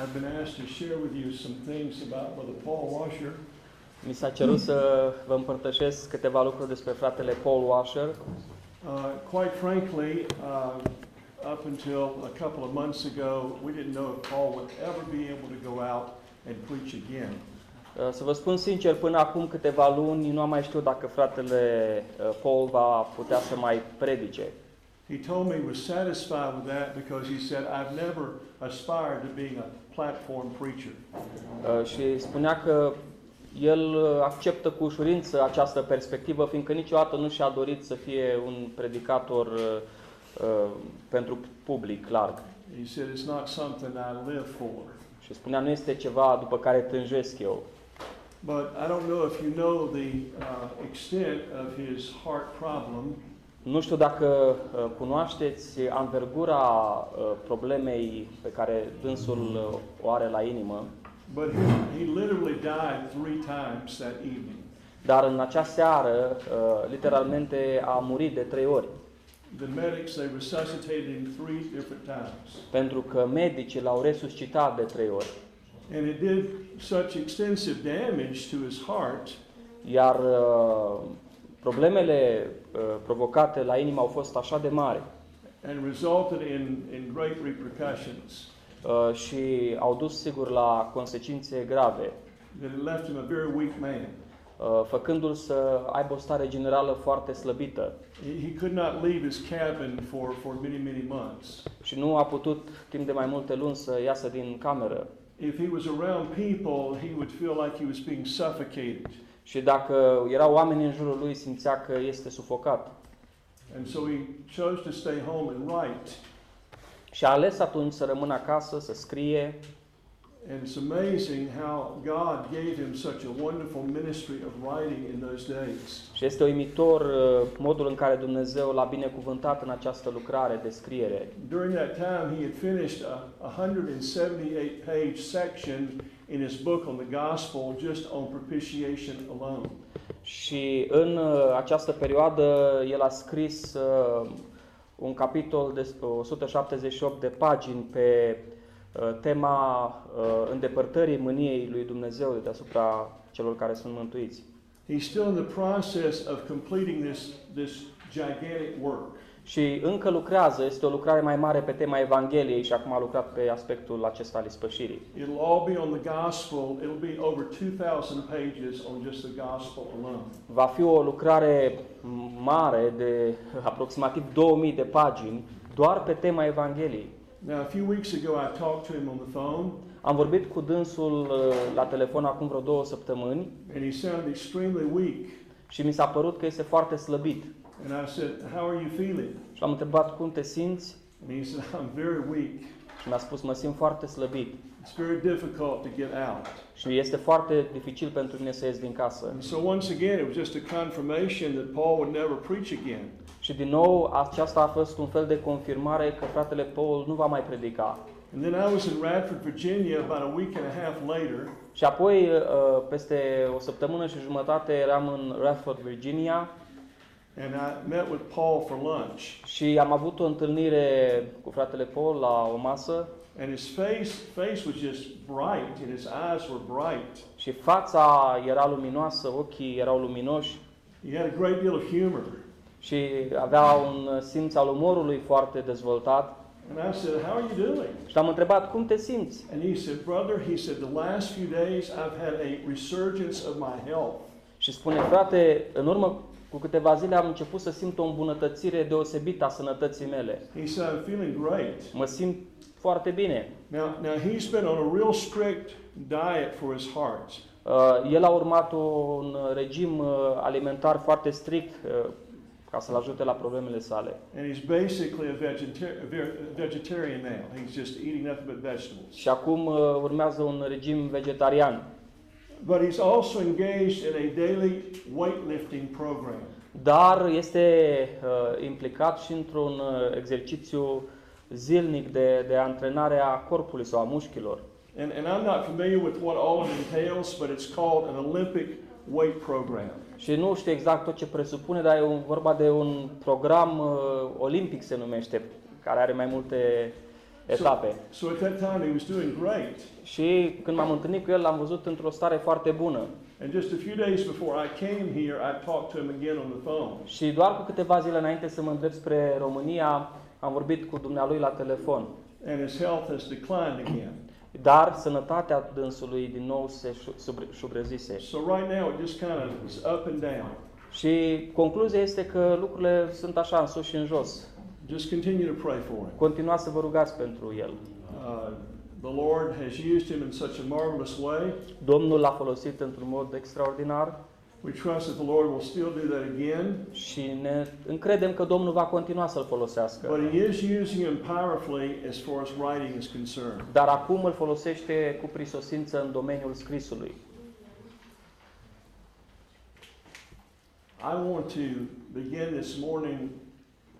I've been asked to share with you some things about Brother Paul Washer. Mi s-a cerut să vă împărtășesc câteva lucruri despre fratele Paul Washer. Uh, quite frankly, uh, up until a couple of months ago, we didn't know if Paul would ever be able to go out and preach again. Uh, Să vă spun sincer, până acum câteva luni nu am mai știut dacă fratele uh, Paul va putea să mai predice. He told me he was satisfied with that because he said, I've never aspired to being a platform preacher. Uh, Și spunea că el uh, acceptă cu ușurință această perspectivă, fiindcă niciodată nu și-a dorit să fie un predicator uh, uh, pentru public larg. He said, it's not something I live for. Și spunea, nu este ceva după care tânjesc eu. But I don't know if you know the uh, extent of his heart problem. Nu știu dacă uh, cunoașteți anvergura uh, problemei pe care dânsul uh, o are la inimă, But he, he literally died three times that evening. dar în acea seară, uh, literalmente, a murit de trei ori. The medics, they resuscitated him three different times. Pentru că medicii l-au resuscitat de trei ori. And it did such extensive damage to his heart Iar uh, problemele uh, provocate la inimă au fost așa de mari and resulted in, in great repercussions uh, și au dus sigur la consecințe grave, that it left him a very weak man. uh, făcându-l să aibă o stare generală foarte slăbită He, he could not leave his cabin for, for many, many months. și nu a putut timp de mai multe luni să iasă din cameră. If he was around people, he would feel like he was being suffocated. Și dacă erau oameni în jurul lui, simțea că este sufocat. And so he chose to stay home and write. Și a ales atunci să rămână acasă, să scrie. And it's amazing how God gave him such a wonderful ministry of writing in those days. Și este uimitor uh, modul în care Dumnezeu l-a binecuvântat în această lucrare de scriere. During that time, he had finished a 178 page section in his book on the gospel just on propitiation alone. Și în uh, această perioadă el a scris uh, un capitol de 178 de pagini pe uh, tema uh, îndepărtării mâniei lui Dumnezeu de deasupra celor care sunt mântuiți. He's still in the process of completing this, this gigantic work. Și încă lucrează, este o lucrare mai mare pe tema Evangheliei și acum a lucrat pe aspectul acesta al ispășirii. It'll all be on the gospel. It'll be over 2,000 pages on just the gospel alone. Va fi o lucrare mare de aproximativ 2000 de pagini doar pe tema Evangheliei. Now, a few weeks ago, I talked to him on the phone, Am vorbit cu dânsul uh, la telefon acum vreo două săptămâni and he sounded extremely weak. și mi s-a părut că este foarte slăbit. And I said, How are you feeling? Și l-am întrebat cum te simți And he said, I'm very weak. și mi-a spus mă simt foarte slăbit It's very difficult to get out. și este foarte dificil pentru mine să ies din casă. And so, once again, it was just a confirmation that Paul would never preach again. Și din nou aceasta a fost un fel de confirmare că fratele Paul nu va mai predica. And then I was in Radford, Virginia, about a week and a half later, Și apoi, uh, peste o săptămână și jumătate, eram în Radford, Virginia and I met with Paul for lunch. și am avut o întâlnire cu fratele Paul la o masă And his face, face was just bright, and his eyes were bright. și fața era luminoasă, ochii erau luminoși He had a great deal of humor. și avea un simț al umorului foarte dezvoltat. And I said, How are you doing? Și l-am întrebat, cum te simți? And he said, Brother, he said, the last few days I've had a resurgence of my health. Și spune, frate, în urmă cu câteva zile am început să simt o îmbunătățire deosebită a sănătății mele. He said, I'm feeling great. Mă simt foarte bine. Now, now he's been on a real strict diet for his heart. Uh, El a urmat un regim uh, alimentar foarte strict uh, ca să-l ajute la problemele sale. And he's basically a, vegeta- a ver- a vegetarian now. He's just eating nothing but vegetables. Și acum uh, urmează un regim vegetarian. But he's also engaged in a daily weightlifting program. Dar este uh, implicat și într-un uh, exercițiu zilnic de, de antrenare a corpului sau a mușchilor. And, and I'm not familiar with what all it entails, but it's called an Olympic weight program. Și nu știu exact tot ce presupune, dar e un, vorba de un program uh, olimpic se numește, care are mai multe etape. So at that time, he was doing great. Și când m-am întâlnit cu el, l-am văzut într-o stare foarte bună. And just a few days before I came here, I talked to him again on the phone. Și doar cu câteva zile înainte să mă îndrept spre România, am vorbit cu dumnealui la telefon. And his health has declined again. Dar sănătatea dânsului din nou se șu- sub- șubrezise. So right now, it just kind of is up and down. Și concluzia este că lucrurile sunt așa în sus și în jos. Just continue to pray for him. Continuați să vă rugați pentru el. Uh, the Lord has used him in such a marvelous way. Domnul l-a folosit într-un mod extraordinar We trust that the Lord will still do that again. și ne încredem că Domnul va continua să-l folosească. But he is using him powerfully as far as writing is concerned. Dar acum îl folosește cu prisosință în domeniul scrisului. I want to begin this morning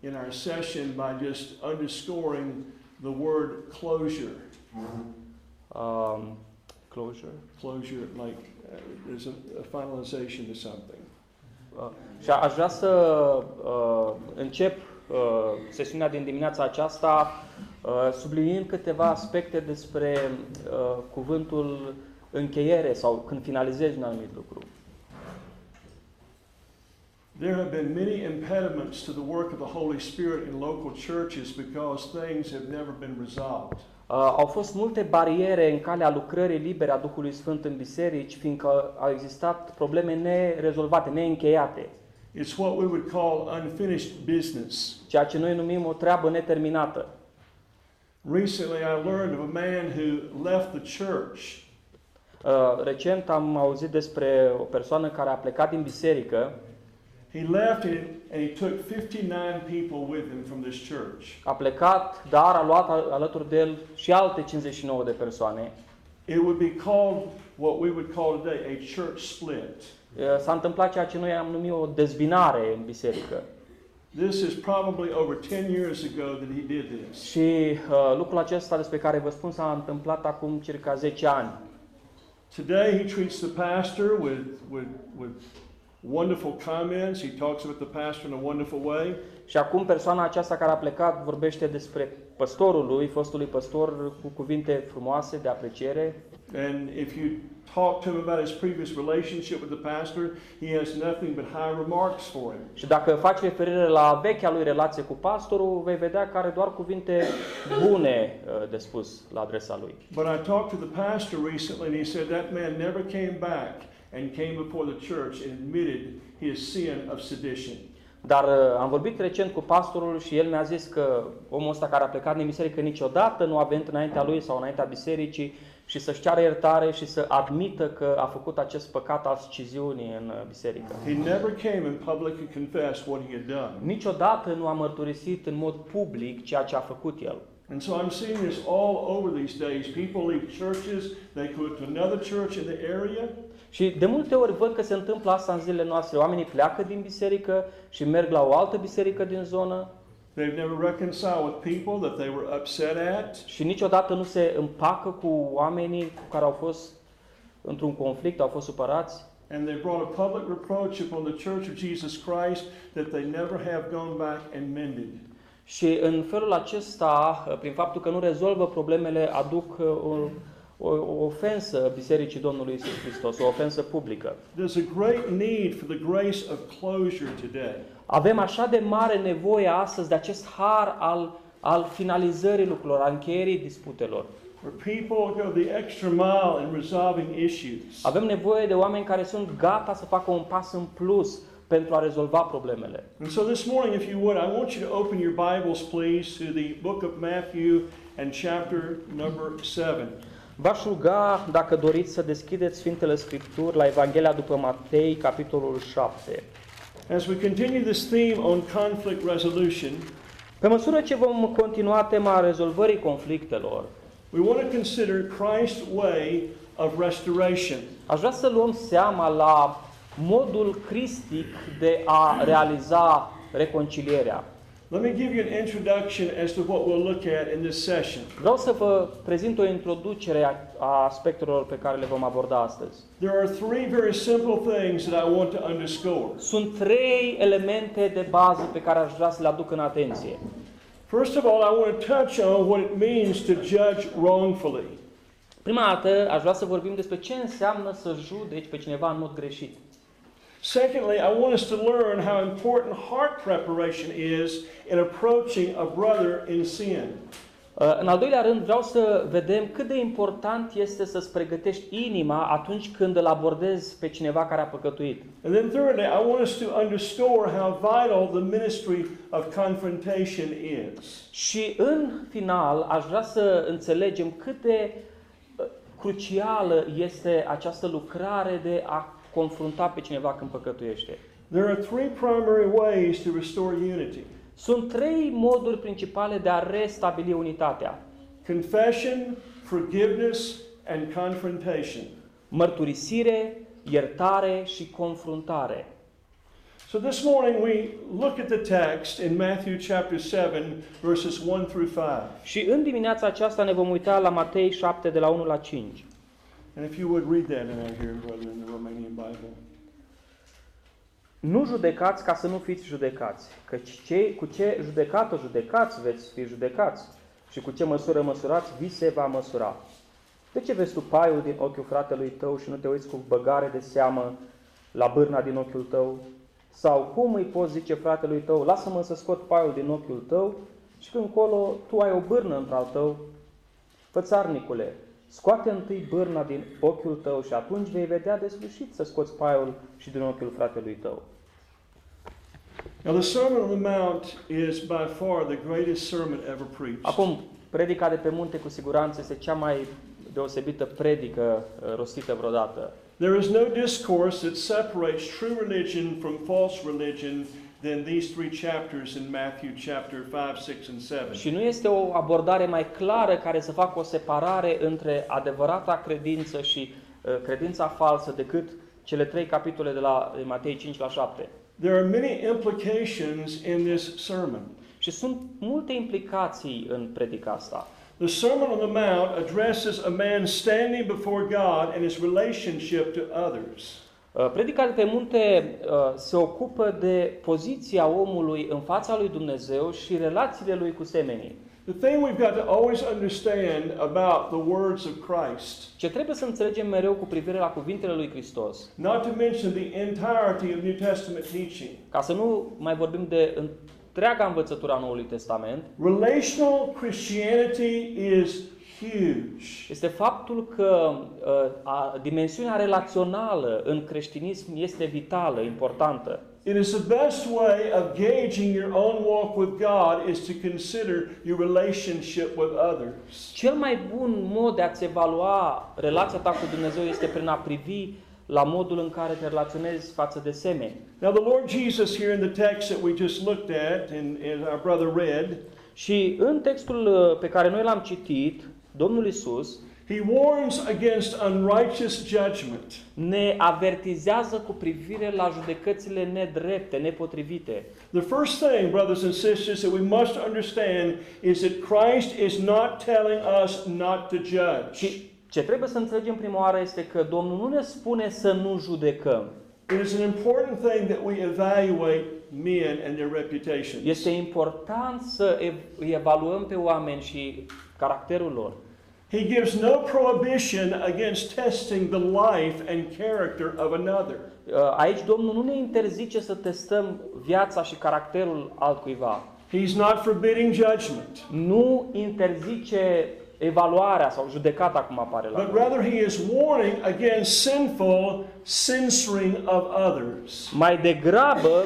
in our session by just underscoring the word closure. Um, closure. Closure, like uh, there's a, a finalization to something. Uh, și aș vrea să uh, încep uh, sesiunea din dimineața aceasta uh, subliniind câteva aspecte despre uh, cuvântul încheiere sau când finalizezi un anumit lucru. There have been many impediments to the work of the Holy Spirit in local churches because things have never been resolved. Uh, au fost multe bariere în calea lucrării libere a Duhului Sfânt în biserici, fiindcă au existat probleme nerezolvate, neîncheiate, It's what we would call unfinished business. ceea ce noi numim o treabă neterminată. Recently, I learned of a man who left the church Uh, recent am auzit despre o persoană care a plecat din biserică, He left and, and he took 59 people with him from this church. a plecat, dar a luat al- alături de el și alte 59 de persoane. It would be called what we would call today a church split. Uh, S-a întâmplat ceea ce noi am numit o dezbinare în biserică. This is probably over 10 years ago that he did this. Și uh, lucrul acesta despre care vă spun s-a întâmplat acum circa 10 ani. Today, he treats the pastor with, with, with wonderful comments. He talks about the pastor in a wonderful way. Și acum persoana aceasta care a plecat vorbește despre păstorul lui, fostului păstor, cu cuvinte frumoase de apreciere. And if you talk to him about his previous relationship with the pastor, he has nothing but high remarks for him. Și dacă faci referire la vechea lui relație cu pastorul, vei vedea că are doar cuvinte bune uh, de spus la adresa lui. But I talked to the pastor recently, and he said that man never came back and came before the church and admitted his sin of sedition. Dar uh, am vorbit recent cu pastorul și el mi-a zis că omul ăsta care a plecat din biserică niciodată nu a venit înaintea lui sau înaintea bisericii și să-și ceară iertare și să admită că a făcut acest păcat al sciziunii în uh, biserică. He never came in public and confessed what he had done. Niciodată nu a mărturisit în mod public ceea ce a făcut el. And so I'm seeing this all over these days. People leave churches, they go to another church in the area, Și de multe ori văd că se întâmplă asta în zilele noastre. Oamenii pleacă din biserică și merg la o altă biserică din zonă They've never reconciled with people that they were upset at. și niciodată nu se împacă cu oamenii cu care au fost într-un conflict, au fost supărați. And they brought a public reproach upon the Church of Jesus Christ that they never have gone back and mended. Și în felul acesta, prin faptul că nu rezolvă problemele, aduc uh, o, o, o ofensă Bisericii Domnului Isus Hristos, o ofensă publică. There's a great need for the grace of closure today. Avem așa de mare nevoie astăzi de acest har al, al finalizării lucrurilor, al încheierii disputelor. Where people go the extra mile in resolving issues. Avem nevoie de oameni care sunt gata să facă un pas în plus pentru a rezolva problemele. And so this morning, if you would, I want you to open your Bibles, please, to the book of Matthew and chapter number 7. V-aș ruga, dacă doriți, să deschideți Sfintele Scripturi la Evanghelia după Matei, capitolul 7. As we continue this theme on conflict resolution, Pe măsură ce vom continua tema rezolvării conflictelor, we want to consider Christ's way of restoration. aș vrea să luăm seama la modul cristic de a realiza reconcilierea. Let me give you an introduction as to what we'll look at in this session. Vreau să vă prezint o introducere a- a aspectelor pe care le vom aborda astăzi. There are three very simple things that I want to underscore. Sunt trei elemente de bază pe care aș vrea să le aduc în atenție. First of all, I want to touch on what it means to judge wrongfully. Prima dată aș vrea să vorbim despre ce înseamnă să judeci pe cineva în mod greșit. Secondly, I want us to learn how important heart preparation is in approaching a brother in sin. Uh, În al doilea rând, vreau să vedem cât de important este să-ți pregătești inima atunci când îl abordezi pe cineva care a păcătuit. And then thirdly, I want us to underscore how vital the ministry of confrontation is. Și în final, aș vrea să înțelegem cât de uh, crucială este această lucrare de a confrunta pe cineva când păcătuiește. There are three primary ways to restore unity. Sunt trei moduri principale de a restabili unitatea. Confession, forgiveness, and confrontation. Mărturisire, iertare și confruntare. So this morning we look at the text in Matthew chapter 7 verses 1 through 5. Și în dimineața aceasta ne vom uita la Matei 7 de la 1 la 5. And if you would read that in our hearing, brother, in the Romanian Bible. Nu judecați ca să nu fiți judecați, căci ce, cu ce judecată judecați veți fi judecați și cu ce măsură măsurați vi se va măsura. De ce vezi tu paiul din ochiul fratelui tău și nu te uiți cu băgare de seamă la bârna din ochiul tău? Sau cum îi poți zice fratelui tău, lasă-mă să scot paiul din ochiul tău și când colo tu ai o bârnă într-al tău? Fățarnicule, scoate întâi bârna din ochiul tău și atunci vei vedea de sfârșit să scoți paiul și din ochiul fratelui tău. Now the Sermon on the Mount is by far the greatest sermon ever preached. Acum, predica de pe munte cu siguranță este cea mai deosebită predică uh, rostită vreodată. There is no discourse that separates true religion from false religion than these three chapters in Matthew chapter 5, 6, and 7. Și nu este o abordare mai clară care să facă o separare între adevărata credință și uh, credința falsă decât cele trei capitole de la Matei 5 la 7. There are many implications in this sermon. Și sunt multe implicații în predica asta. The Sermon on the Mount addresses a man standing before God and his relationship to others. Uh, Predica de pe munte uh, se ocupă de poziția omului în fața lui Dumnezeu și relațiile lui cu semenii. The thing we've got to always understand about the words of Christ, Ce trebuie să înțelegem mereu cu privire la cuvintele lui Hristos, not to mention the entirety of New Testament teaching, ca să nu mai vorbim de întreaga învățătura a Noului Testament, relational Christianity is huge. este faptul că uh, a, dimensiunea relațională în creștinism este vitală, importantă. It is the best way of gauging your own walk with God is to consider your relationship with others. Cel mai bun mod de a-ți evalua relația ta cu Dumnezeu este prin a privi la modul în care te relaționezi față de semeni. Now, the Lord Jesus, here in the text that we just looked at and, and our brother read, Și în textul uh, pe care noi l-am citit, Domnul Isus he warns against unrighteous judgment. ne avertizează cu privire la judecățile nedrepte, nepotrivite. The first thing, brothers and sisters, that we must understand is that Christ is not telling us not to judge. Și ce trebuie să înțelegem prima oară este că Domnul nu ne spune să nu judecăm. It is an important thing that we evaluate men and their reputations. Este important să ev- îi evaluăm pe oameni și caracterul lor. He gives no prohibition against testing the life and character of another. Uh, Aici Domnul nu ne interzice să testăm viața și caracterul altcuiva. He's not forbidding judgment, Nu interzice evaluarea sau judecata cum apare la but noi. rather he is warning against sinful censoring of others. Mai degrabă,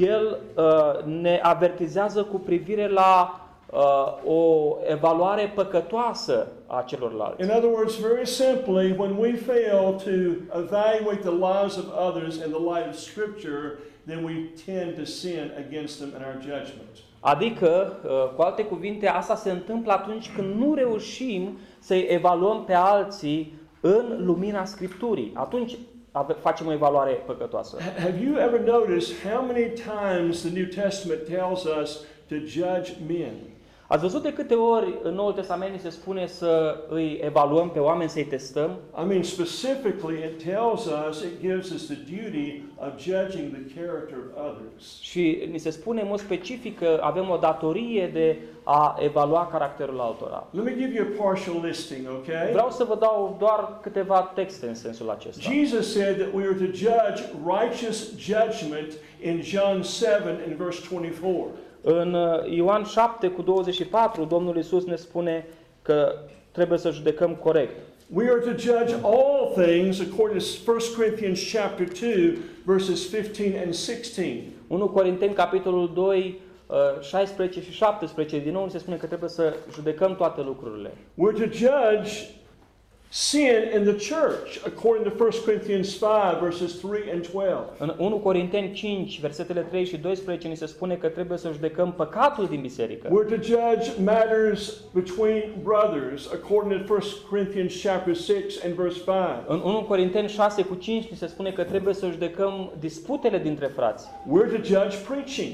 el uh, ne avertizează cu privire la uh, o evaluare păcătoasă a celorlalți. In other words, very simply, when we fail to evaluate the lives of others in the light of Scripture, then we tend to sin against them in our judgment. Adică, uh, cu alte cuvinte, asta se întâmplă atunci când nu reușim să-i evaluăm pe alții în lumina Scripturii. Atunci ave- facem o evaluare păcătoasă. Ha- Have you ever noticed how many times the New Testament tells us to judge men? Ați văzut de câte ori în Noul Testament ni se spune să îi evaluăm pe oameni, să-i testăm? I mean, specifically, it tells us, it gives us the duty of judging the character of others. Și ni se spune în mod specific că avem o datorie de a evalua caracterul altora. Let me give you a partial listing, okay? Vreau să vă dau doar câteva texte în sensul acesta. Jesus said that we are to judge righteous judgment in John 7 and verse 24. În uh, Ioan 7 cu 24, Domnul Isus ne spune că trebuie să judecăm corect. We are to judge all things according to 1 Corinthians chapter 2 verses 15 and 16. 1 Corinteni, capitolul 2, uh, 16 și 17, din nou ni se spune că trebuie să judecăm toate lucrurile. We're to judge sin in the church according to 1 Corinthians 5 verses 3 and 12. În 1 Corinteni 5, versetele 3 și 12, ni se spune că trebuie să judecăm păcatul din biserică. We're to judge matters between brothers according to 1 Corinthians chapter 6 and verse 5. În 1 Corinteni 6 cu 5 ni se spune că trebuie să judecăm disputele dintre frați. We're to judge preaching.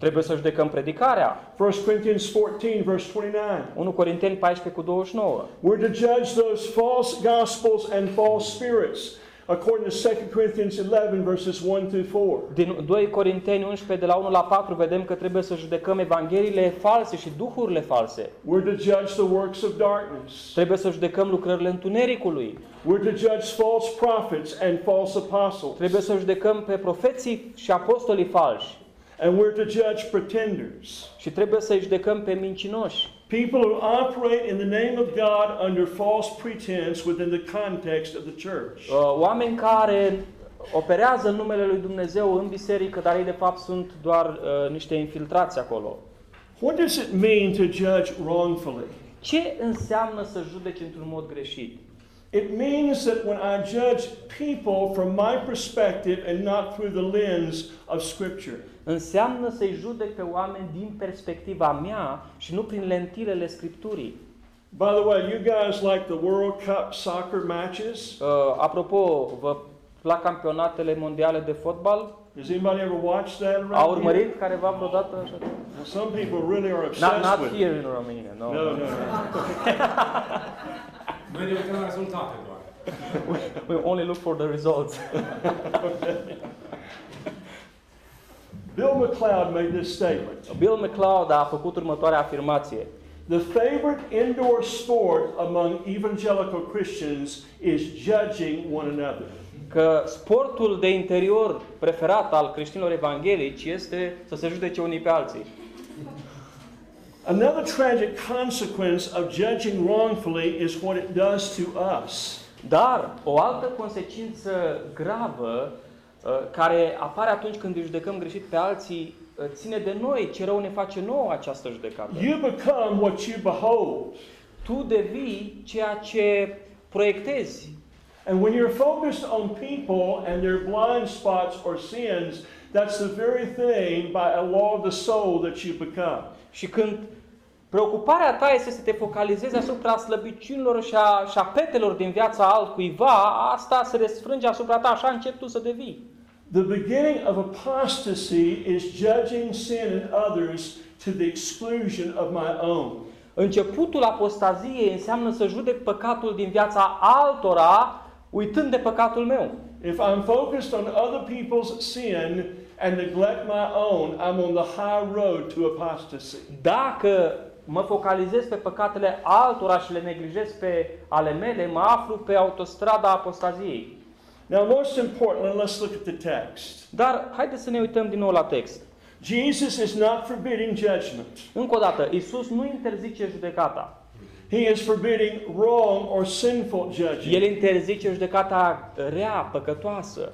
Trebuie să judecăm predicarea. 1 Corinthians 14 verse 29. 1 Corinteni 14 cu 29. We're to judge those false gospels and false spirits according to 2 Corinthians 11 verses 1 through 4. Din 2 Corinteni 11 de la 1 la 4 vedem că trebuie să judecăm evangheliile false și duhurile false. We're to judge the works of darkness. Trebuie să judecăm lucrările întunericului. We're to judge false prophets and false apostles. Trebuie să judecăm pe profeții și apostolii falși. And we're to judge pretenders. Și trebuie să judecăm pe mincinoși. People who operate in the name of God under false pretense within the context of the church. Uh, Oameni care operează în numele lui Dumnezeu în biserică, dar ei de fapt sunt doar uh, niște infiltrați acolo. What does it mean to judge wrongfully? Ce înseamnă să judeci într-un mod greșit? It means that when I judge people from my perspective and not through the lens of Scripture. Înseamnă să-i judec pe oameni din perspectiva mea și nu prin lentilele Scripturii. By the way, you guys like the World Cup soccer matches? Uh, apropo, vă plac campionatele mondiale de fotbal? Has anybody ever watched that A around here? urmărit careva vreodată așa? Well, some people really are Not, obsessed not with it. here in Romania, no. No, no, no. Noi ne uităm la rezultate doar. We only look for the results. Bill McLeod made this statement. Bill McLeod a făcut următoarea afirmație. The favorite indoor sport among evangelical Christians is judging one another. Că sportul de interior preferat al creștinilor evanghelici este să se judece unii pe alții. Another tragic consequence of judging wrongfully is what it does to us. Dar o altă consecință gravă uh, care apare atunci când îi judecăm greșit pe alții uh, ține de noi, ce rău ne face nouă această judecată. You become what you behold. Tu devii ceea ce proiectezi. And when you're focused on people and their blind spots or sins, that's the very thing by a law of the soul that you become. Și când preocuparea ta este să te focalizezi asupra slăbiciunilor și a, și a petelor din viața altcuiva, asta se răsfrânge asupra ta, așa începi tu să devii. The beginning of apostasy is judging sin in others to the exclusion of my own. Începutul apostaziei înseamnă să judec păcatul din viața altora, uitând de păcatul meu. If I'm focused on other people's sin and neglect my own, I'm on the high road to apostasy. Dacă mă focalizez pe păcatele altora și le neglijez pe ale mele, mă aflu pe autostrada apostaziei. Now, most importantly, let's look at the text. Dar haideți să ne uităm din nou la text. Jesus is not forbidding judgment. Încă o dată, Isus nu interzice judecata. He is forbidding wrong or sinful El judging. interzice judecata rea, păcătoasă.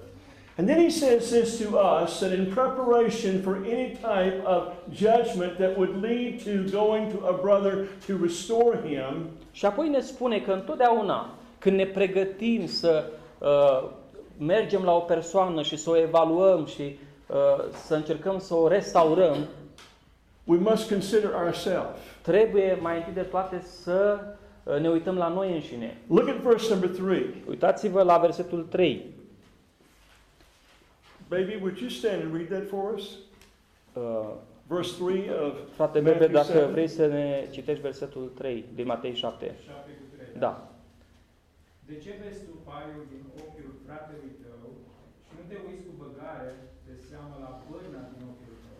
And then he says this to us that in preparation for any type of judgment that would lead to going to a brother to restore him, Și apoi ne spune că întotdeauna când ne pregătim să uh, mergem la o persoană și să o evaluăm și uh, să încercăm să o restaurăm, we must consider ourselves. trebuie mai întâi de toate să uh, ne uităm la noi înșine. Look at verse number 3. Uitați-vă la versetul 3. Baby, would you stand and read that for us? Uh, Verse 3 of frate Bebe, Matthew dacă 7. vrei să ne citești versetul 3 din Matei 7. 7 cu 3. Da. De ce vezi tu paiul din ochiul fratelui tău și nu te uiți cu băgare de seamă la bârna din ochiul tău?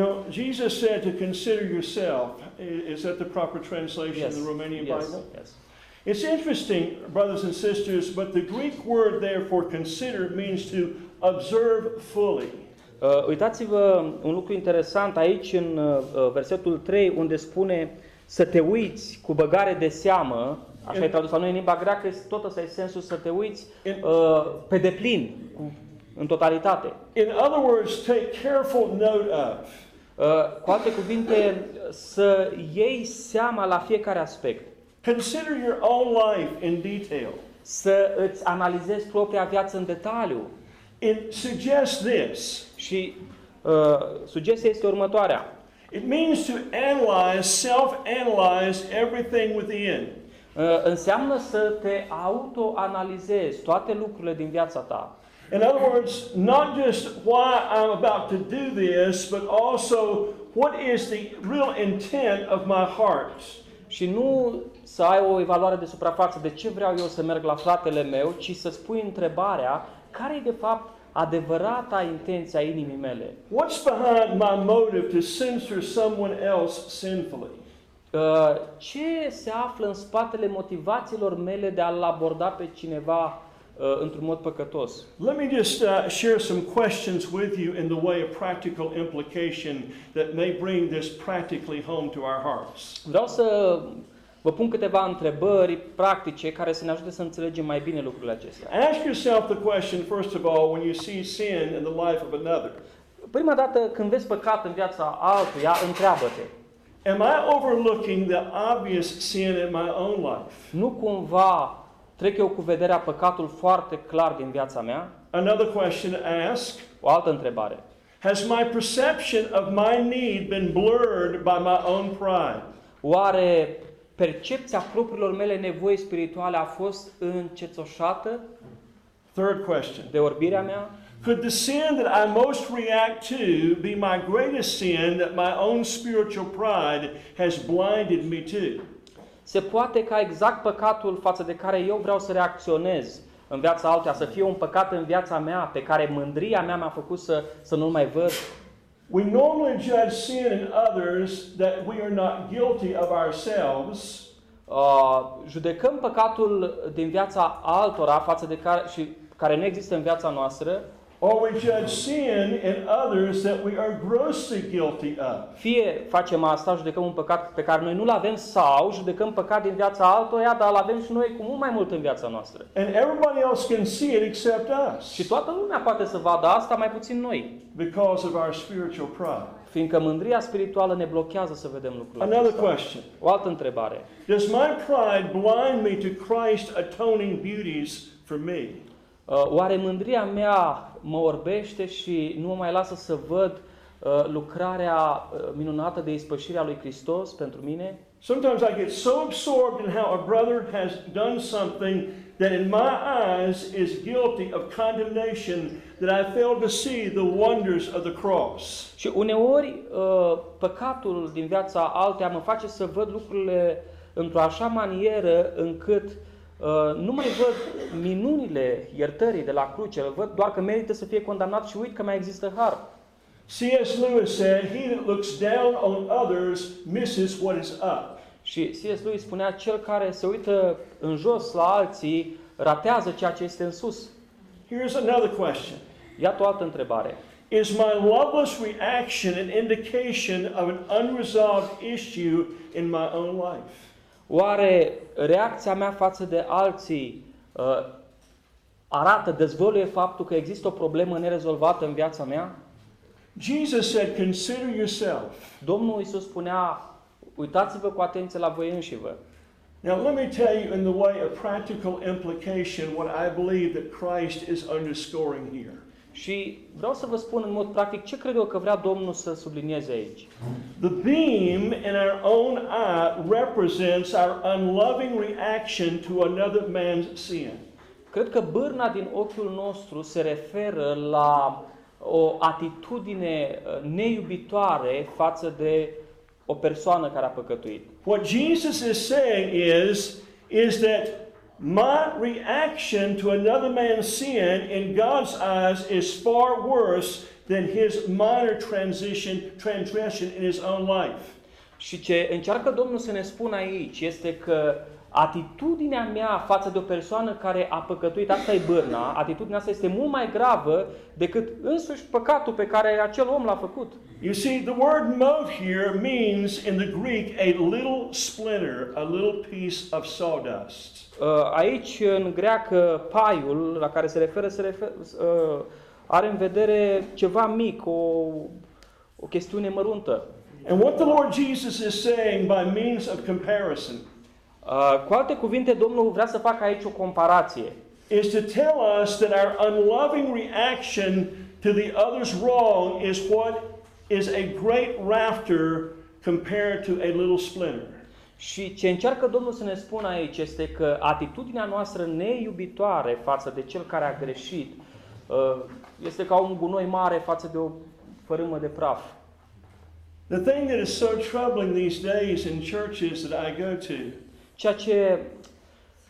Now, Jesus said to consider yourself. I- Is that the proper translation in the Romanian yes, Bible? yes. It's interesting, brothers and sisters, but the Greek word there for consider means to observe fully. Uh, uitați-vă un lucru interesant aici în uh, versetul 3 unde spune să te uiți cu băgare de seamă, așa e tradus la noi în limba greacă, este tot ăsta e sensul să te uiți In, uh, pe deplin, cu, în totalitate. in other words, take careful note of. Uh, cu alte cuvinte, să iei seama la fiecare aspect, Consider your own life in detail. să îți analizezi propria viață în detaliu. It suggests this. Și uh, sugestia este următoarea. It means to analyze, self-analyze everything within. Uh, înseamnă să te autoanalizezi toate lucrurile din viața ta. In other words, not just why I'm about to do this, but also what is the real intent of my heart. Și nu să ai o evaluare de suprafață de ce vreau eu să merg la fratele meu, ci să-ți pui întrebarea care e de fapt adevărata intenție a inimii mele. What's behind my motive to censor someone else sinfully? Uh, Ce se află în spatele motivațiilor mele de a-l aborda pe cineva uh, într-un mod păcătos? Let me just uh, share some questions with you in the way of practical implication that may bring this practically home to our hearts. Vreau să vă pun câteva întrebări practice care să ne ajute să înțelegem mai bine lucrurile acestea. Ask yourself the question, first of all, when you see sin in the life of another Prima dată când vezi păcat în viața altuia, întreabă-te, Am I overlooking the obvious sin in my own life? nu cumva trec eu cu vederea păcatul foarte clar din viața mea? Another question to ask O altă întrebare. Has my perception of my need been blurred by my own pride? Oare percepția propriilor mele nevoi spirituale a fost încețoșată Third question de orbirea mea? Could the sin that I most react to be my greatest sin that my own spiritual pride has blinded me to? Se poate ca exact păcatul față de care eu vreau să reacționez în viața altuia să fie un păcat în viața mea pe care mândria mea m-a făcut să, să nu-l mai văd? We normally judge sin in others that we are not guilty of ourselves Uh, judecăm păcatul din viața altora față de care, și care nu există în viața noastră, or we judge sin in others that we are grossly guilty of. fie facem asta, judecăm un păcat pe care noi nu-l avem sau judecăm păcat din viața altora, dar îl avem și noi cu mult mai mult în viața noastră. And everybody else can see it except Și us toată lumea poate să vadă asta, mai puțin noi. because of our spiritual pride. Fiindcă mândria spirituală ne blochează să vedem lucrurile Another acestea. question O altă întrebare. Does my pride blind me to Christ's atoning beauties for me? Uh, Oare mândria mea mă orbește și nu mă mai lasă să văd uh, lucrarea uh, minunată de ispășire a lui Hristos pentru mine? Sometimes I get so absorbed in how a brother has done something that in my eyes is guilty of condemnation that I fail to see the wonders of the cross. Și uneori uh, păcatul din viața alteia mă face să văd lucrurile într-o așa manieră încât uh, nu mai văd minunile iertării de la cruce, văd doar că merită să fie condamnat și uit că mai există har. C.S. Lewis said, He that looks down on others misses what is up. Și C.S. Lewis spunea, cel care se uită în jos la alții ratează ceea ce este în sus. Here's another question Iată o altă întrebare. Is my loveless reaction an indication of an unresolved issue in my own life? Oare reacția mea față de alții uh, arată, dezvăluie faptul că există o problemă nerezolvată în viața mea? Jesus said, Consider yourself. Domnul Iisus spunea, uitați-vă cu atenție la voi înșivă. Now, let me tell you, in the way of practical implication, what I believe that Christ is underscoring here. Și vreau să vă spun în mod practic ce cred eu că vrea Domnul să sublinieze aici. The beam in our own eye represents our unloving reaction to another man's sin. Cred că bârna din ochiul nostru se referă la o atitudine uh, neiubitoare față de o persoană care a păcătuit. What Jesus is saying is, is that my reaction to another man's sin in God's eyes is far worse than his minor transition, transgression in his own life. Și ce încearcă Domnul să ne spună aici este că atitudinea mea față de o persoană care a păcătuit, asta e bârna, atitudinea asta este mult mai gravă decât însuși păcatul pe care acel om l-a făcut. You see, the word mote here means in the Greek a little splinter, a little piece of sawdust. Uh, Aici, în greacă, paiul la care se referă, se referă uh, are în vedere ceva mic, o, o chestiune măruntă. And what the Lord Jesus is saying by means of comparison Uh, Cu alte cuvinte, Domnul vrea să facă aici o comparație. is to tell us that our unloving reaction to the other's wrong is what is a great rafter compared to a little splinter. Și ce încearcă Domnul să ne spună aici este că atitudinea noastră neiubitoare față de cel care a greșit uh, este ca un gunoi mare față de o fărâmă de praf. The thing that is so troubling these days in churches that I go to Ceea ce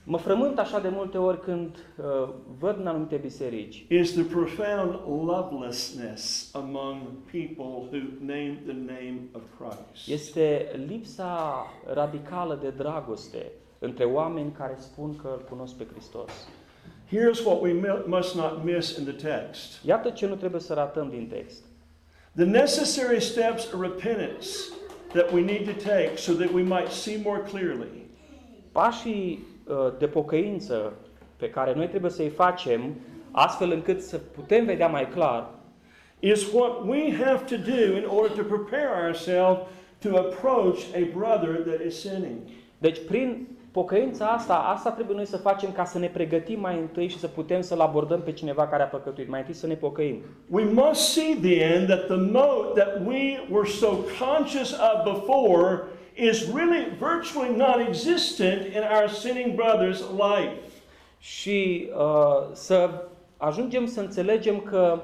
mă frământ așa de multe ori când uh, văd în anumite biserici is the profound lovelessness among people who name the name of Christ. este lipsa radicală de dragoste între oameni care spun că îl cunosc pe Hristos. Here's what we mu- must not miss in the text Iată ce nu trebuie să ratăm din text. the necessary steps of repentance that we need to take so that we might see more clearly. Pașii uh, de pocăință pe care noi trebuie să-i facem astfel încât să putem vedea mai clar is what we have to do in order to prepare ourselves to approach a brother that is sinning. Deci prin pocăința asta, asta trebuie noi să facem ca să ne pregătim mai întâi și să putem să-l abordăm pe cineva care a păcătuit. Mai întâi să ne pocăim. We must see then that the mote that we were so conscious of before is really virtually non existent in our sinning brother's life. Și uh, să ajungem să înțelegem că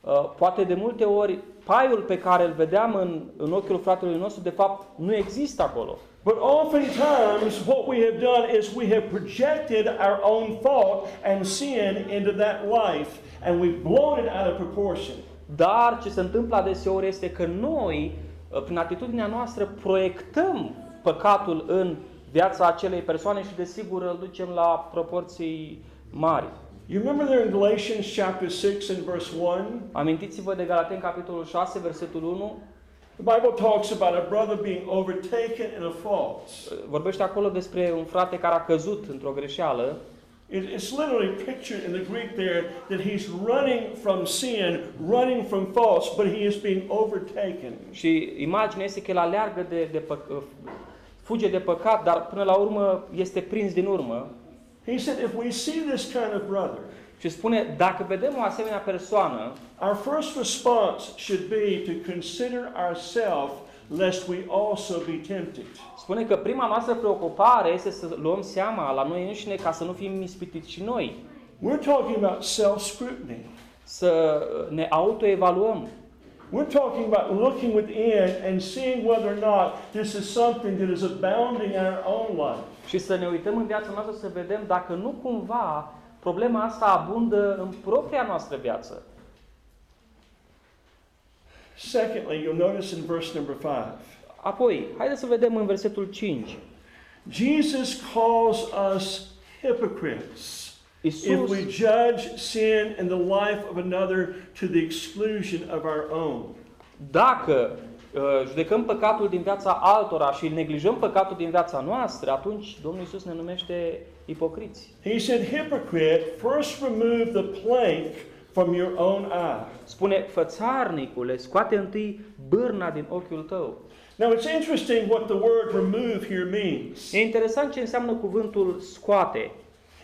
uh, poate de multe ori paiul pe care îl vedeam în, în ochiul fratelui nostru, de fapt, nu există acolo. But oftentimes, what we have done is we have projected our own fault and sin into that life, and we've blown it out of proportion. Dar ce se întâmplă adeseori este că noi, uh, prin atitudinea noastră, proiectăm păcatul în viața acelei persoane și desigur îl ducem la proporții mari. You remember there in Galatians chapter 6 and verse 1? Amintiți-vă de Galateni, capitolul 6, versetul 1. The Bible talks about a brother being overtaken in a fault. Uh, Vorbește acolo despre un frate care a căzut într-o greșeală It- It's literally pictured in the Greek there that he's running from sin, running from faults, but he is being overtaken. și imaginea este că el aleargă de, de pă, uh, fuge de păcat, dar până la urmă este prins din urmă He said, if we see this kind of brother, și spune, dacă vedem o asemenea persoană, our first response should be to consider ourselves lest we also be tempted. spune că prima noastră preocupare este să luăm seama la noi înșine ca să nu fim ispitiți și noi, We're talking about self-scrutiny. să ne autoevaluăm, We're talking about looking within and seeing whether or not this is something that is abounding in our own life. și să ne uităm în viața noastră să vedem dacă nu cumva problema asta abundă în propria noastră viață. Secondly, you'll notice in verse number 5, Apoi, haideți să vedem în versetul 5. Jesus calls us hypocrites if Isus, we judge sin in the life of another to the exclusion of our own. dacă uh, judecăm păcatul din viața altora și neglijăm păcatul din viața noastră, atunci Domnul Isus ne numește ipocriți. He said, Hypocrite, first remove the plank from your own eye. Spune, fățarnicule, scoate întâi bârna din ochiul tău. Now it's interesting what the word remove here means. E interesant ce înseamnă cuvântul scoate.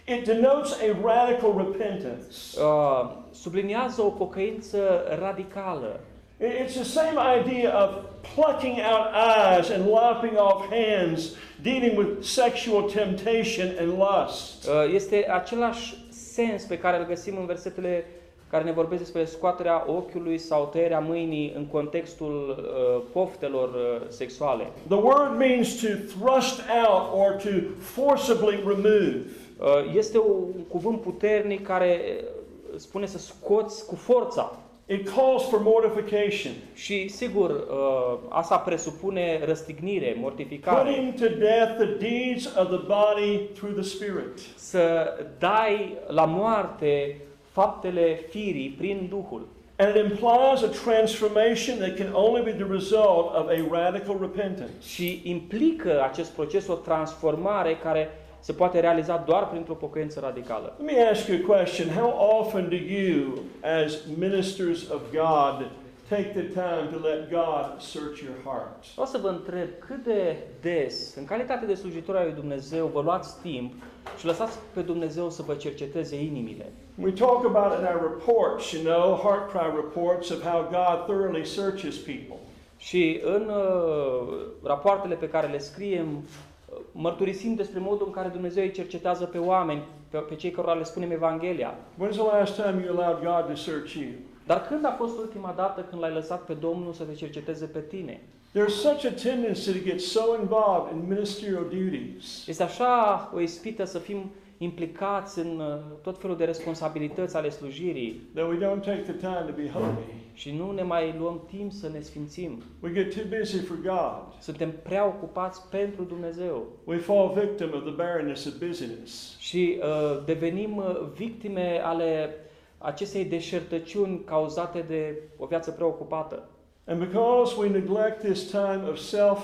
It denotes a radical repentance. Uh, subliniază o pocăință radicală. It- It's the same idea of plucking out eyes and lopping off hands, dealing with sexual temptation and lust. Uh, Este același sens pe care îl găsim în versetele care ne vorbesc despre scoaterea ochiului sau tăierea mâinii în contextul uh, poftelor uh, sexuale. The word means to thrust out or to forcibly remove. Uh, Este un cuvânt puternic care uh, spune să scoți cu forța. It calls for mortification, Și sigur, uh, asta presupune răstignire, mortificare. putting to death the deeds of the body through the Spirit. Să dai la moarte faptele firii prin Duhul. And it implies a transformation that can only be the result of a radical repentance. Și implică acest proces o transformare care se poate realiza doar printr-o pocăință radicală. Let me ask you a question. How often do you, as ministers of God, take the time to let God search your heart? O să vă întreb cât de des, în calitate de slujitor al lui Dumnezeu, vă luați timp și lăsați pe Dumnezeu să vă cerceteze inimile. We talk about in our reports, you know, heart cry reports of how God thoroughly searches people. Și în uh, rapoartele pe care le scriem, uh, mărturisim despre modul în care Dumnezeu îi cercetează pe oameni, pe, pe cei cărora le spunem Evanghelia. When's the last time you allowed God to search you? Dar când a fost ultima dată când l-ai lăsat pe Domnul să te cerceteze pe tine? There's such a tendency to get so involved in ministerial duties Este așa o ispită să fim implicați în uh, tot felul de responsabilități ale slujirii that we don't take the time to be holy. și nu ne mai luăm timp să ne sfințim. We get too busy for God. Suntem prea ocupați pentru Dumnezeu We fall victim of the barrenness of busyness. și uh, devenim uh, victime ale acestei deșertăciuni cauzate de o viață preocupată. And because we neglect this time of self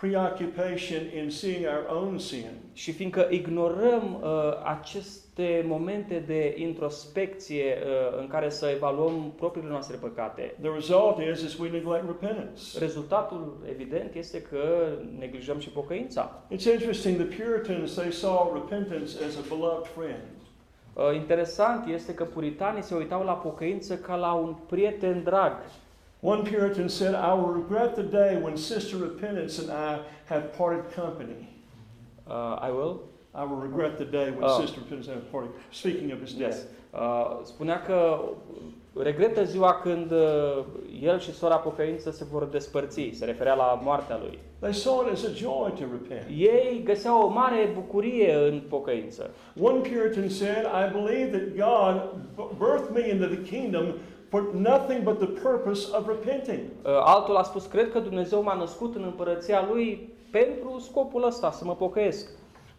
preoccupation in seeing our own sin, Și fiindcă ignorăm uh, aceste momente de introspecție uh, în care să evaluăm propriile noastre păcate, the result is, is we neglect repentance. rezultatul evident este că neglijăm și pocăința. It's interesting, the Puritans, they saw repentance as a beloved friend. Uh, interesant este că puritanii se uitau la pocăință ca la un prieten drag. One Puritan said, I will regret the day when Sister Repentance and I have parted company. Uh, I will? I will regret the day when Oh. Sister Repentance and I have parted Speaking of his death. Yes. Uh, spunea că regretă ziua când uh, el și sora pocăință se vor despărți, se referea la moartea lui. They saw it as a joy to repent. Ei găseau o mare bucurie în pocăință. One Puritan said, I believe that God birthed me into the kingdom for nothing but the purpose of repenting. Uh, Altul a spus, cred că Dumnezeu m-a născut în împărăția Lui pentru scopul ăsta, să mă pocăiesc.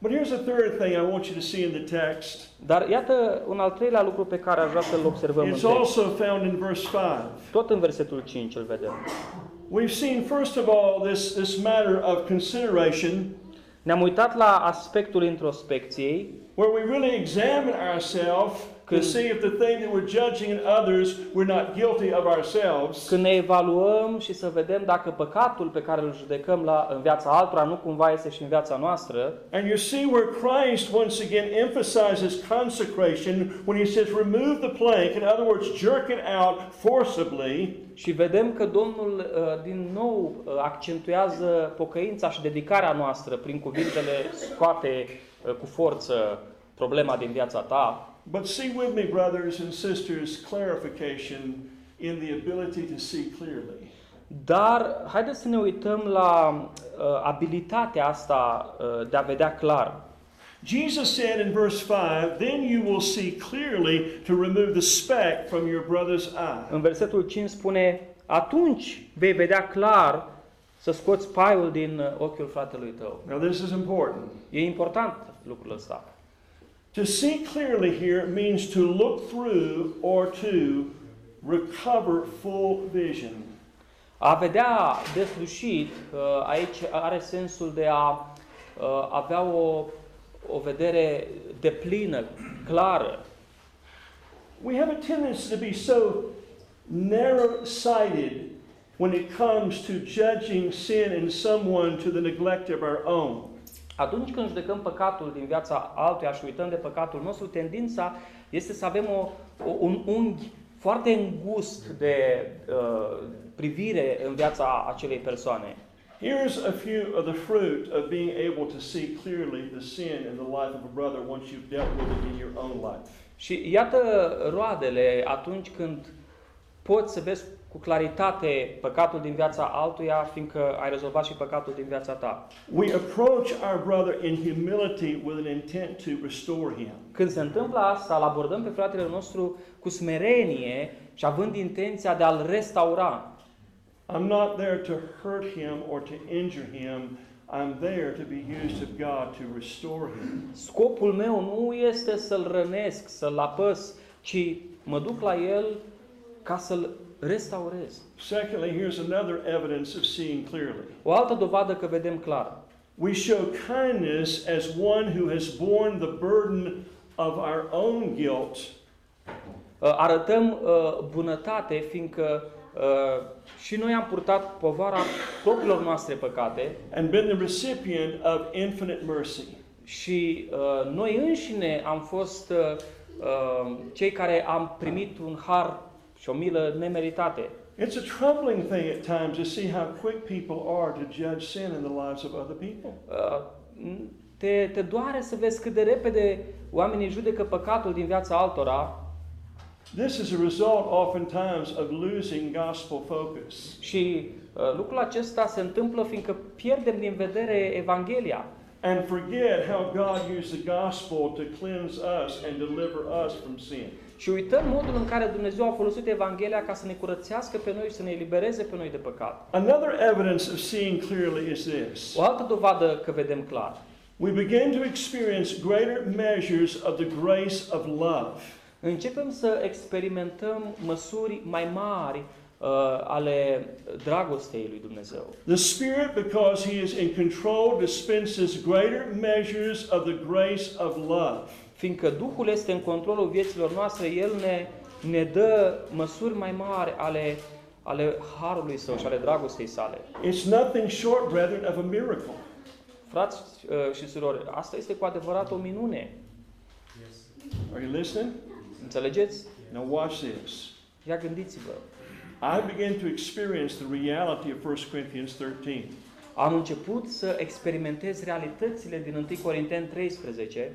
But here's a third thing I want you to see in the text. Dar iată un al treilea lucru pe care aș vrea să-l observăm în It's text. also found in verse 5. Tot în versetul 5 îl vedem. We've seen, first of all, this, this matter of consideration Ne-am uitat la aspectul introspecției, where we really examine ourselves to Când- see if the thing that we're judging in others, we're not guilty of ourselves. când ne evaluăm și să vedem dacă păcatul pe care îl judecăm la, în viața altora nu cumva este și în viața noastră. And you see where Christ once again emphasizes consecration when he says, remove the plank, in other words, jerk it out forcibly. Și vedem că Domnul uh, din nou uh, accentuează pocăința și dedicarea noastră prin cuvintele scoate uh, cu forță problema din viața ta. But see with me, brothers and sisters, clarification in the ability to see clearly. Dar haideți să ne uităm la uh, abilitatea asta uh, de a vedea clar. Jesus said in verse 5, Then you will see clearly to remove the speck from your brother's eye. În versetul 5 spune, atunci vei vedea clar să scoți paiul din uh, ochiul fratelui tău. Now, this is important. E important lucrul ăsta. To see clearly here means to look through or to recover full vision. A vedea deslușit uh, aici are sensul de a uh, avea o, o vedere deplină, clară. We have a tendency to be so narrow sighted when it comes to judging sin in someone to the neglect of our own. Atunci când judecăm păcatul din viața altuia și uităm de păcatul nostru, tendința este să avem o, o, un unghi foarte îngust de uh, privire în viața acelei persoane. Here's a few of the fruit of being able to see clearly the sin in the life of a brother once you've dealt with it in your own life. Și iată roadele atunci când poți să vezi cu claritate păcatul din viața altuia, fiindcă ai rezolvat și păcatul din viața ta. We approach our brother in humility with an intent to restore him. Când se întâmplă asta, îl abordăm pe fratele nostru cu smerenie și având intenția de a-l restaura. I'm not there to hurt him or to injure him. I'm there to be used of God to restore him. Scopul meu nu este să-l rănesc, să-l apăs, ci mă duc la el ca să-l restaurez. Secondly, here's another evidence of seeing clearly. O altă dovadă că vedem clar. We show kindness as one who has borne the burden of our own guilt Uh, Arătăm uh, bunătate, fiindcă uh, și noi am purtat povara propriilor noastre păcate and been the recipient of infinite mercy. și uh, noi înșine am fost uh, uh, cei care am primit un har și o milă nemeritate. It's a troubling thing at times to see how quick people are to judge sin in the lives of other people. Uh, te, te doare să vezi cât de repede oamenii judecă păcatul din viața altora This is a result oftentimes of losing gospel focus. și uh, lucrul acesta se întâmplă fiindcă pierdem din vedere Evanghelia and forget how God used the gospel to cleanse us and deliver us from sin. Și uităm modul în care Dumnezeu a folosit Evanghelia ca să ne curățească pe noi și să ne elibereze pe noi de păcat. Another evidence of seeing clearly is this. O altă dovadă că vedem clar. We begin to experience greater measures of the grace of love. Începem să experimentăm măsuri mai mari uh, ale dragostei lui Dumnezeu. The Spirit, because He is in control, dispenses greater measures of the grace of love. Fiindcă Duhul este în controlul vieților noastre, El ne, ne dă măsuri mai mari ale, ale harului său și ale dragostei sale. It's nothing short, brethren, of a miracle. Frați uh, și surori, asta este cu adevărat o minune. Are you listening? Înțelegeți? Now, watch this. Ia gândiți-vă. I began to experience the reality of 1 Corinthians 13. Am început să experimentez realitățile din 1 Corinteni 13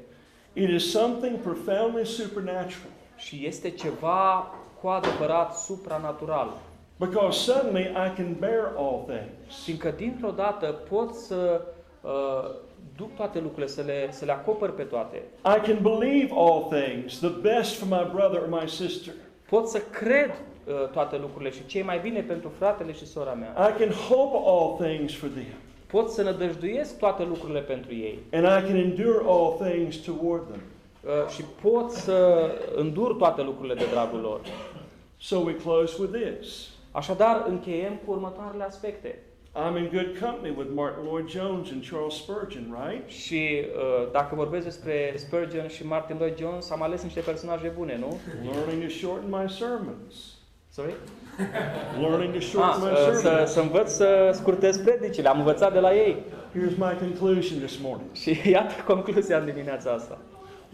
It is something profoundly supernatural și este ceva cu adevărat supranatural. because suddenly I can bear all things. Fiindcă dintr-o dată pot să uh, duc toate lucrurile, să le, să le acopăr pe toate. I can believe all things, the best for my brother or my sister. Pot să cred uh, toate lucrurile și ce e mai bine pentru fratele și sora mea. I can hope all things for them. Pot să nădăjduiesc toate lucrurile pentru ei. And I can endure all things toward them. Uh, și pot să îndur toate lucrurile de dragul lor. So we close with this. Așadar, încheiem cu următoarele aspecte. I'm in good company with Martin Lloyd Jones and Charles Spurgeon, right? Și uh, dacă vorbesc despre Spurgeon și Martin Lloyd Jones, am ales niște personaje bune, nu? Learning to shorten my sermons. Sorry? Learning to Ah, shorten my uh, să, sermons. să învăț să scurtez predicile, am învățat de la ei. Here's my conclusion this morning. Și iată concluzia în dimineața asta.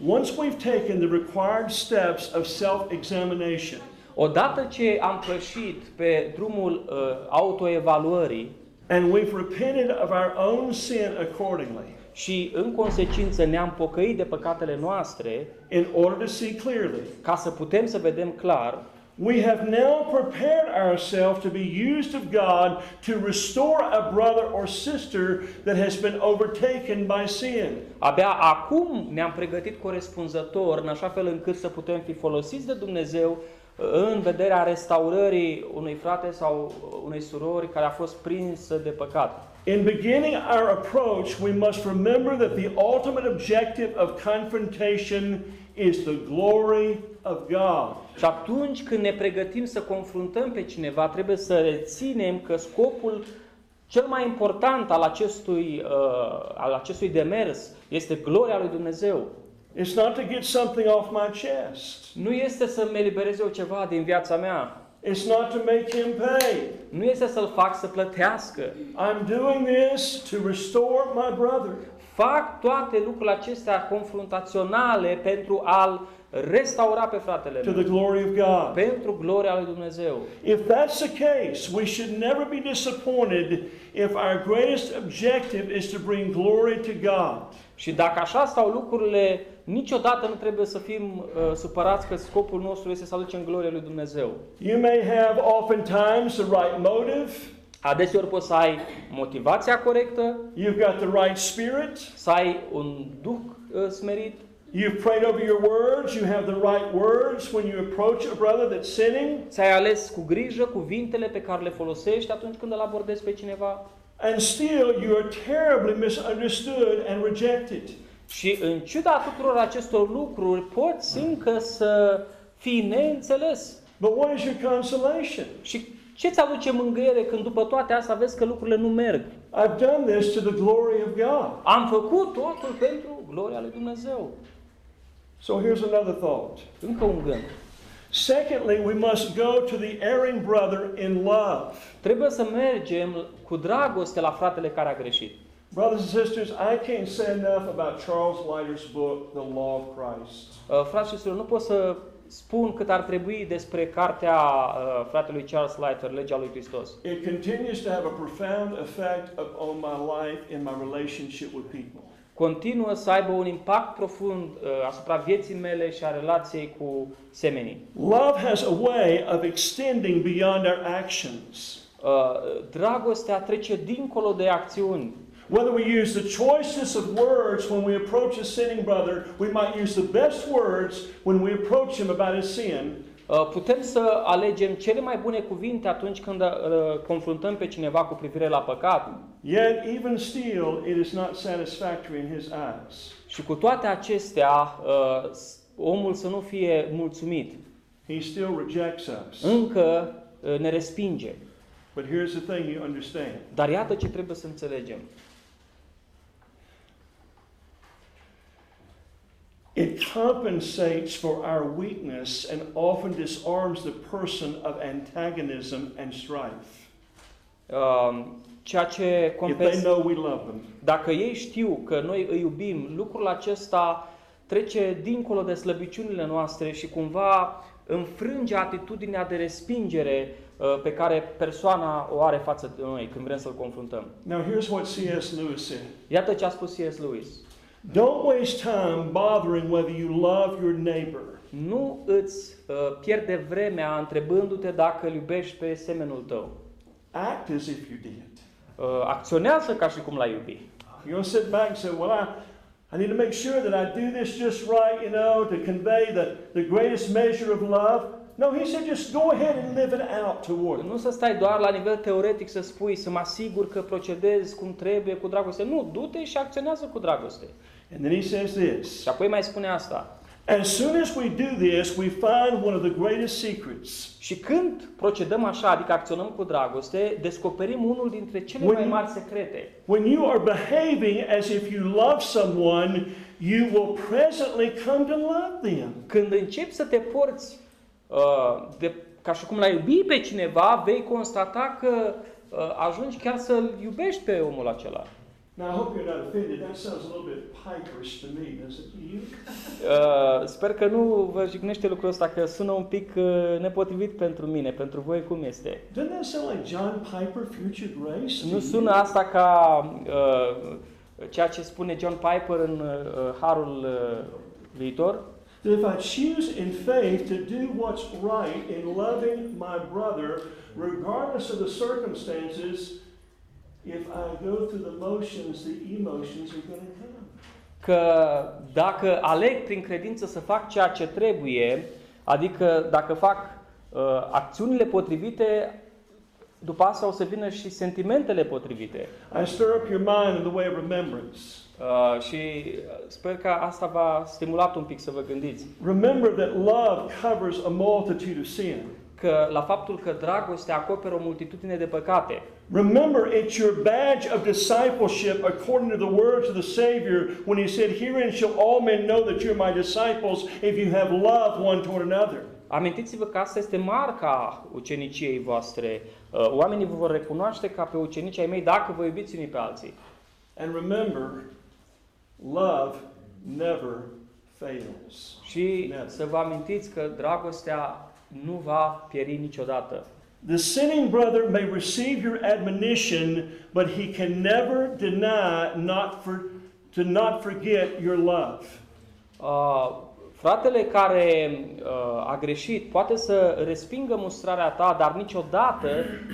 Once we've taken the required steps of self-examination, Odată ce am pășit pe drumul uh, autoevaluării and we've repented of our own sin accordingly, și în consecință ne-am pocăit de păcatele noastre, in order to see clearly, ca să putem să vedem clar, we have now prepared ourselves to be used of God to restore a brother or sister that has been overtaken by sin. abia acum ne-am pregătit corespunzător în așa fel încât să putem fi folosiți de Dumnezeu uh, în vederea restaurării unui frate sau unei surori care a fost prinsă de păcat. In beginning our approach, we must remember that the ultimate objective of confrontation is the glory of God. Și atunci când ne pregătim să confruntăm pe cineva, trebuie să reținem că scopul cel mai important al acestui, uh, al acestui demers este gloria lui Dumnezeu. It's not to get something off my chest. Nu este să-mi eliberez eu ceva din viața mea. It's not to make him pay. Nu este să-l fac să plătească. I'm doing this to restore my brother. Fac toate lucrurile acestea confruntaționale pentru a-l restaura pe fratele to the meu, glory of God. pentru gloria lui Dumnezeu. If that's the case, we should never be disappointed if our greatest objective is to bring glory to God. Și dacă așa stau lucrurile, niciodată nu trebuie să fim uh, supărați că scopul nostru este să aducem gloria lui Dumnezeu. You may have oftentimes the right motive, Adeseori poți să ai motivația corectă, you've got the right spirit, să ai un duh uh, smerit, you've prayed over your words, you have the right words when you approach a brother that's sinning, ți-ai ales cu grijă cuvintele pe care le folosești atunci când îl abordezi pe cineva and still you are terribly misunderstood and rejected. și în ciuda tuturor acestor lucruri poți încă să fii neînțeles. But what is your consolation? Și ce ți aduce mângâiere când după toate astea vezi că lucrurile nu merg? I've done this to the glory of God. Am făcut totul pentru gloria lui Dumnezeu. So here's another thought. Încă un gând. Secondly, we must go to the erring brother in love. Trebuie să mergem cu dragoste la fratele care a greșit. Brothers and sisters, I can't say enough about Charles Leiter's book, The Law of Christ. Uh, Frați și surori, nu pot să spun cât ar trebui despre cartea uh, fratelui Charles Leiter, Legea lui Hristos. It continues to have a profound effect upon my life in my relationship with people. Continuă să aibă un impact profund uh, asupra vieții mele și a relației cu semenii. Love has a way of extending beyond our actions. Uh, dragostea trece dincolo de acțiuni. Whether we use the choicest of words when we approach a sinning brother, we might use the best words when we approach him about his sin, Uh, Putem să alegem cele mai bune cuvinte atunci când uh, confruntăm pe cineva cu privire la păcat yet even still it is not satisfactory in his eyes. și cu toate acestea uh, s- omul să nu fie mulțumit. He still rejects us. Încă uh, ne respinge. But here's the thing you understand. Dar iată ce trebuie să înțelegem. It compensates for our weakness and often disarms the person of antagonism and strife. Uh, Ceea ce If they compens- know we love them. Dacă ei știu că noi îi iubim, lucrul acesta trece dincolo de slăbiciunile noastre și cumva înfrânge atitudinea de respingere uh, pe care persoana o are față de noi când vrem să-l confruntăm. Now, here's what C.S. Lewis said Iată ce a spus C.S. Lewis. Don't waste time bothering whether you love your neighbor. Nu îți uh, pierde vremea întrebându-te dacă îl iubești pe semenul tău. Act as if you did. Uh, acționează ca și cum l-ai iubi. You don't sit back and say, Well, I, I need to make sure that I do this just right, you know, to convey the, the greatest measure of love. No, he said, just go ahead and live it out toward them. Nu să stai doar la nivel teoretic să spui, să mă asigur că procedezi cum trebuie cu dragoste. Nu, du-te și acționează cu dragoste. And then he says this Și apoi mai spune asta. As soon as we do this, we find one of the greatest secrets. Și când procedăm așa, adică acționăm cu dragoste, descoperim unul dintre cele When mai you- mari secrete. When you are behaving as if you love someone, you will presently come to love them. Când începi să te porți uh, de, ca și cum l-ai iubi pe cineva, vei constata că uh, ajungi chiar să-l iubești pe omul acela. Now, I hope you're not offended. That sounds a little bit piperish to me, does it to you? Uh, sper că nu vă jignește lucrul ăsta, că sună un pic uh, nepotrivit pentru mine, pentru voi cum este. Doesn't that sound like John Piper, Future Grace? to Nu you? sună asta ca uh, ceea ce spune John Piper în uh, Harul uh, viitor? That if I choose in faith to do what's right in loving my brother, regardless of the circumstances, if I go through the motions, the emotions are going to come. Că dacă aleg prin credință să fac ceea ce trebuie, adică dacă fac uh, acțiunile potrivite, după asta o să vină și sentimentele potrivite. I stir up your mind in the way of remembrance. Uh, și sper că asta va stimulat un pic să vă gândiți. Remember that love covers a multitude of sin. Că la faptul că dragostea acoperă o multitudine de păcate. Remember, it's your badge of discipleship according to the words of the Savior when He said, Herein shall all men know that you're my disciples if you have love one toward another. Amintiți-vă că asta este marca uceniciei voastre. Uh, Oamenii vă vor recunoaște ca pe ucenici ai mei dacă vă iubiți unii pe alții. And remember, Love never fails. Și Never. să vă amintiți că dragostea nu va pieri niciodată. The sinning brother may receive your admonition, but he can never deny not for, to not forget your love. Uh, fratele care uh, a greșit poate să respingă mustrarea ta, dar niciodată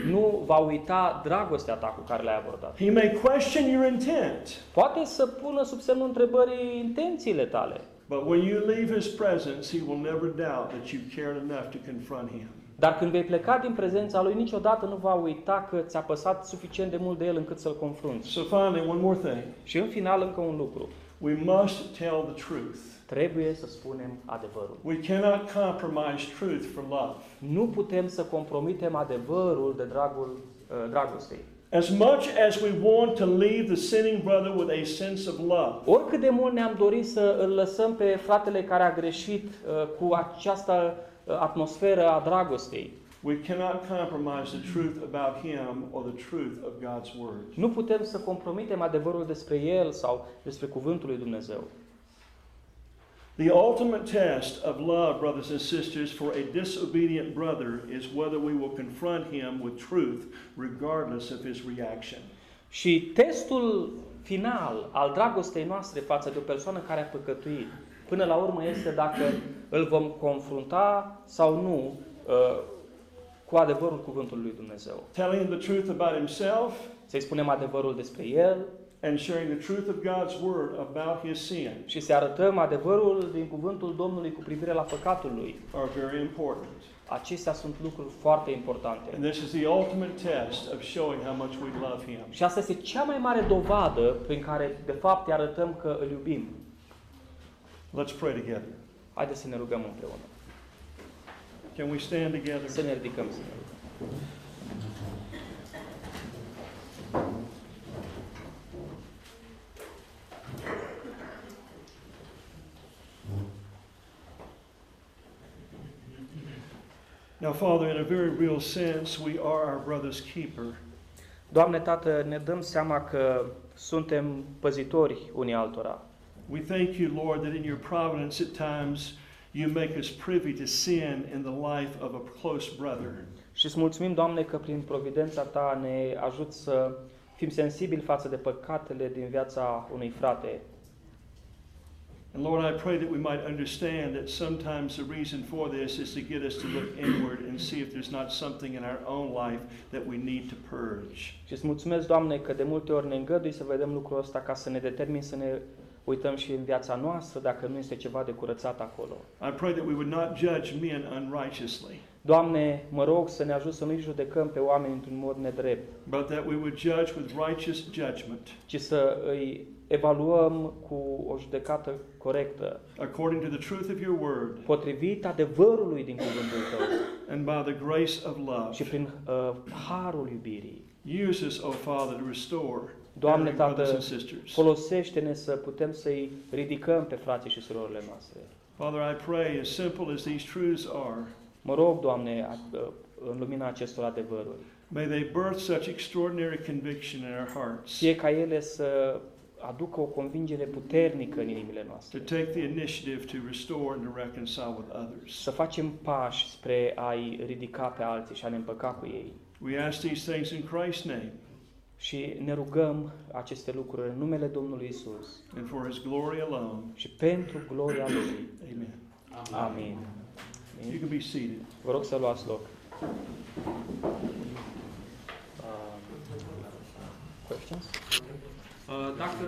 nu va uita dragostea ta cu care l-ai abordat. He may question your intent, Poate să pună sub semnul întrebării intențiile tale, but when you leave his presence, he will never doubt that you cared enough to confront him. dar când vei pleca din prezența lui, niciodată nu va uita că ți-a păsat suficient de mult de el încât să-l confrunți. So, finally, one more thing. Și în final încă un lucru. We must tell the truth. Trebuie să spunem adevărul. We cannot compromise truth for love. Nu putem să compromitem adevărul de dragul uh, dragostei. As much as we want to leave the sinning brother with a sense of love, Oricât de mult ne-am dorit să îl lăsăm pe fratele care a greșit uh, cu această uh, atmosferă a dragostei, we cannot compromise the truth about him or the truth of God's word. nu putem să compromitem adevărul despre el sau despre cuvântul lui Dumnezeu. The ultimate test of love, brothers and sisters, for a disobedient brother is whether we will confront him with truth regardless of his reaction. Și testul final al dragostei noastre față de o persoană care a păcătuit, până la urmă este dacă îl vom confrunta sau nu uh, cu adevărul cuvântului lui Dumnezeu. Telling him the truth about himself Să-i spunem adevărul despre el and sharing the truth of God's word about his sin și să arătăm adevărul din cuvântul Domnului cu privire la păcatul lui. are very important. Acestea sunt lucruri foarte importante. And this is the ultimate test of showing how much we love him. Și asta este cea mai mare dovadă prin care, de fapt, îi arătăm că îl iubim. Let's pray together. Haideți să ne rugăm împreună. Can we stand together? Să ne ridicăm să ne rugăm. Now, Father, in a very real sense, we are our brother's keeper. Doamne, Tată, ne dăm seama că suntem păzitori unii altora. We thank you, Lord, that in your providence at times you make us privy to sin in the life of a close brother. Și îți mulțumim, Doamne, că prin providența Ta ne ajut să fim sensibili față de păcatele din viața unui frate. And Lord, I pray that we might understand that sometimes the reason for this is to get us to look inward and see if there's not something in our own life that we need to purge. Și îți mulțumesc, Doamne, că de multe ori ne îngădui să vedem lucrul ăsta ca să ne determin să ne uităm și în viața noastră dacă nu este ceva de curățat acolo. I pray that we would not judge men unrighteously, Doamne, mă rog să ne ajut să nu-i judecăm pe oameni într-un mod nedrept, but that we would judge with righteous judgment ci să îi evaluăm cu o judecată corectă, according to the truth of your word potrivit adevărului din cuvântul Tău and by the grace of love. și prin uh, harul iubirii. Use us, O Father, to restore Doamne, erring brothers Tată, and sisters. folosește-ne să putem să-i ridicăm pe frații și surorile noastre. Father, I pray, as simple as these truths are, Mă rog, Doamne, a- uh, în lumina acestor adevăruri, may they birth such extraordinary conviction in our hearts fie ca ele să aducă o convingere puternică în inimile to noastre, take the initiative to restore and to reconcile with others. să facem pași spre a-i ridica pe alții și a ne împăca cu ei. We ask these things in Christ's name Și ne rugăm aceste lucruri în numele Domnului Isus and for his glory alone. și pentru gloria Lui. Amen. Amin. You can be seated. Vă rog să luați loc. Uh, questions? Uh, dacă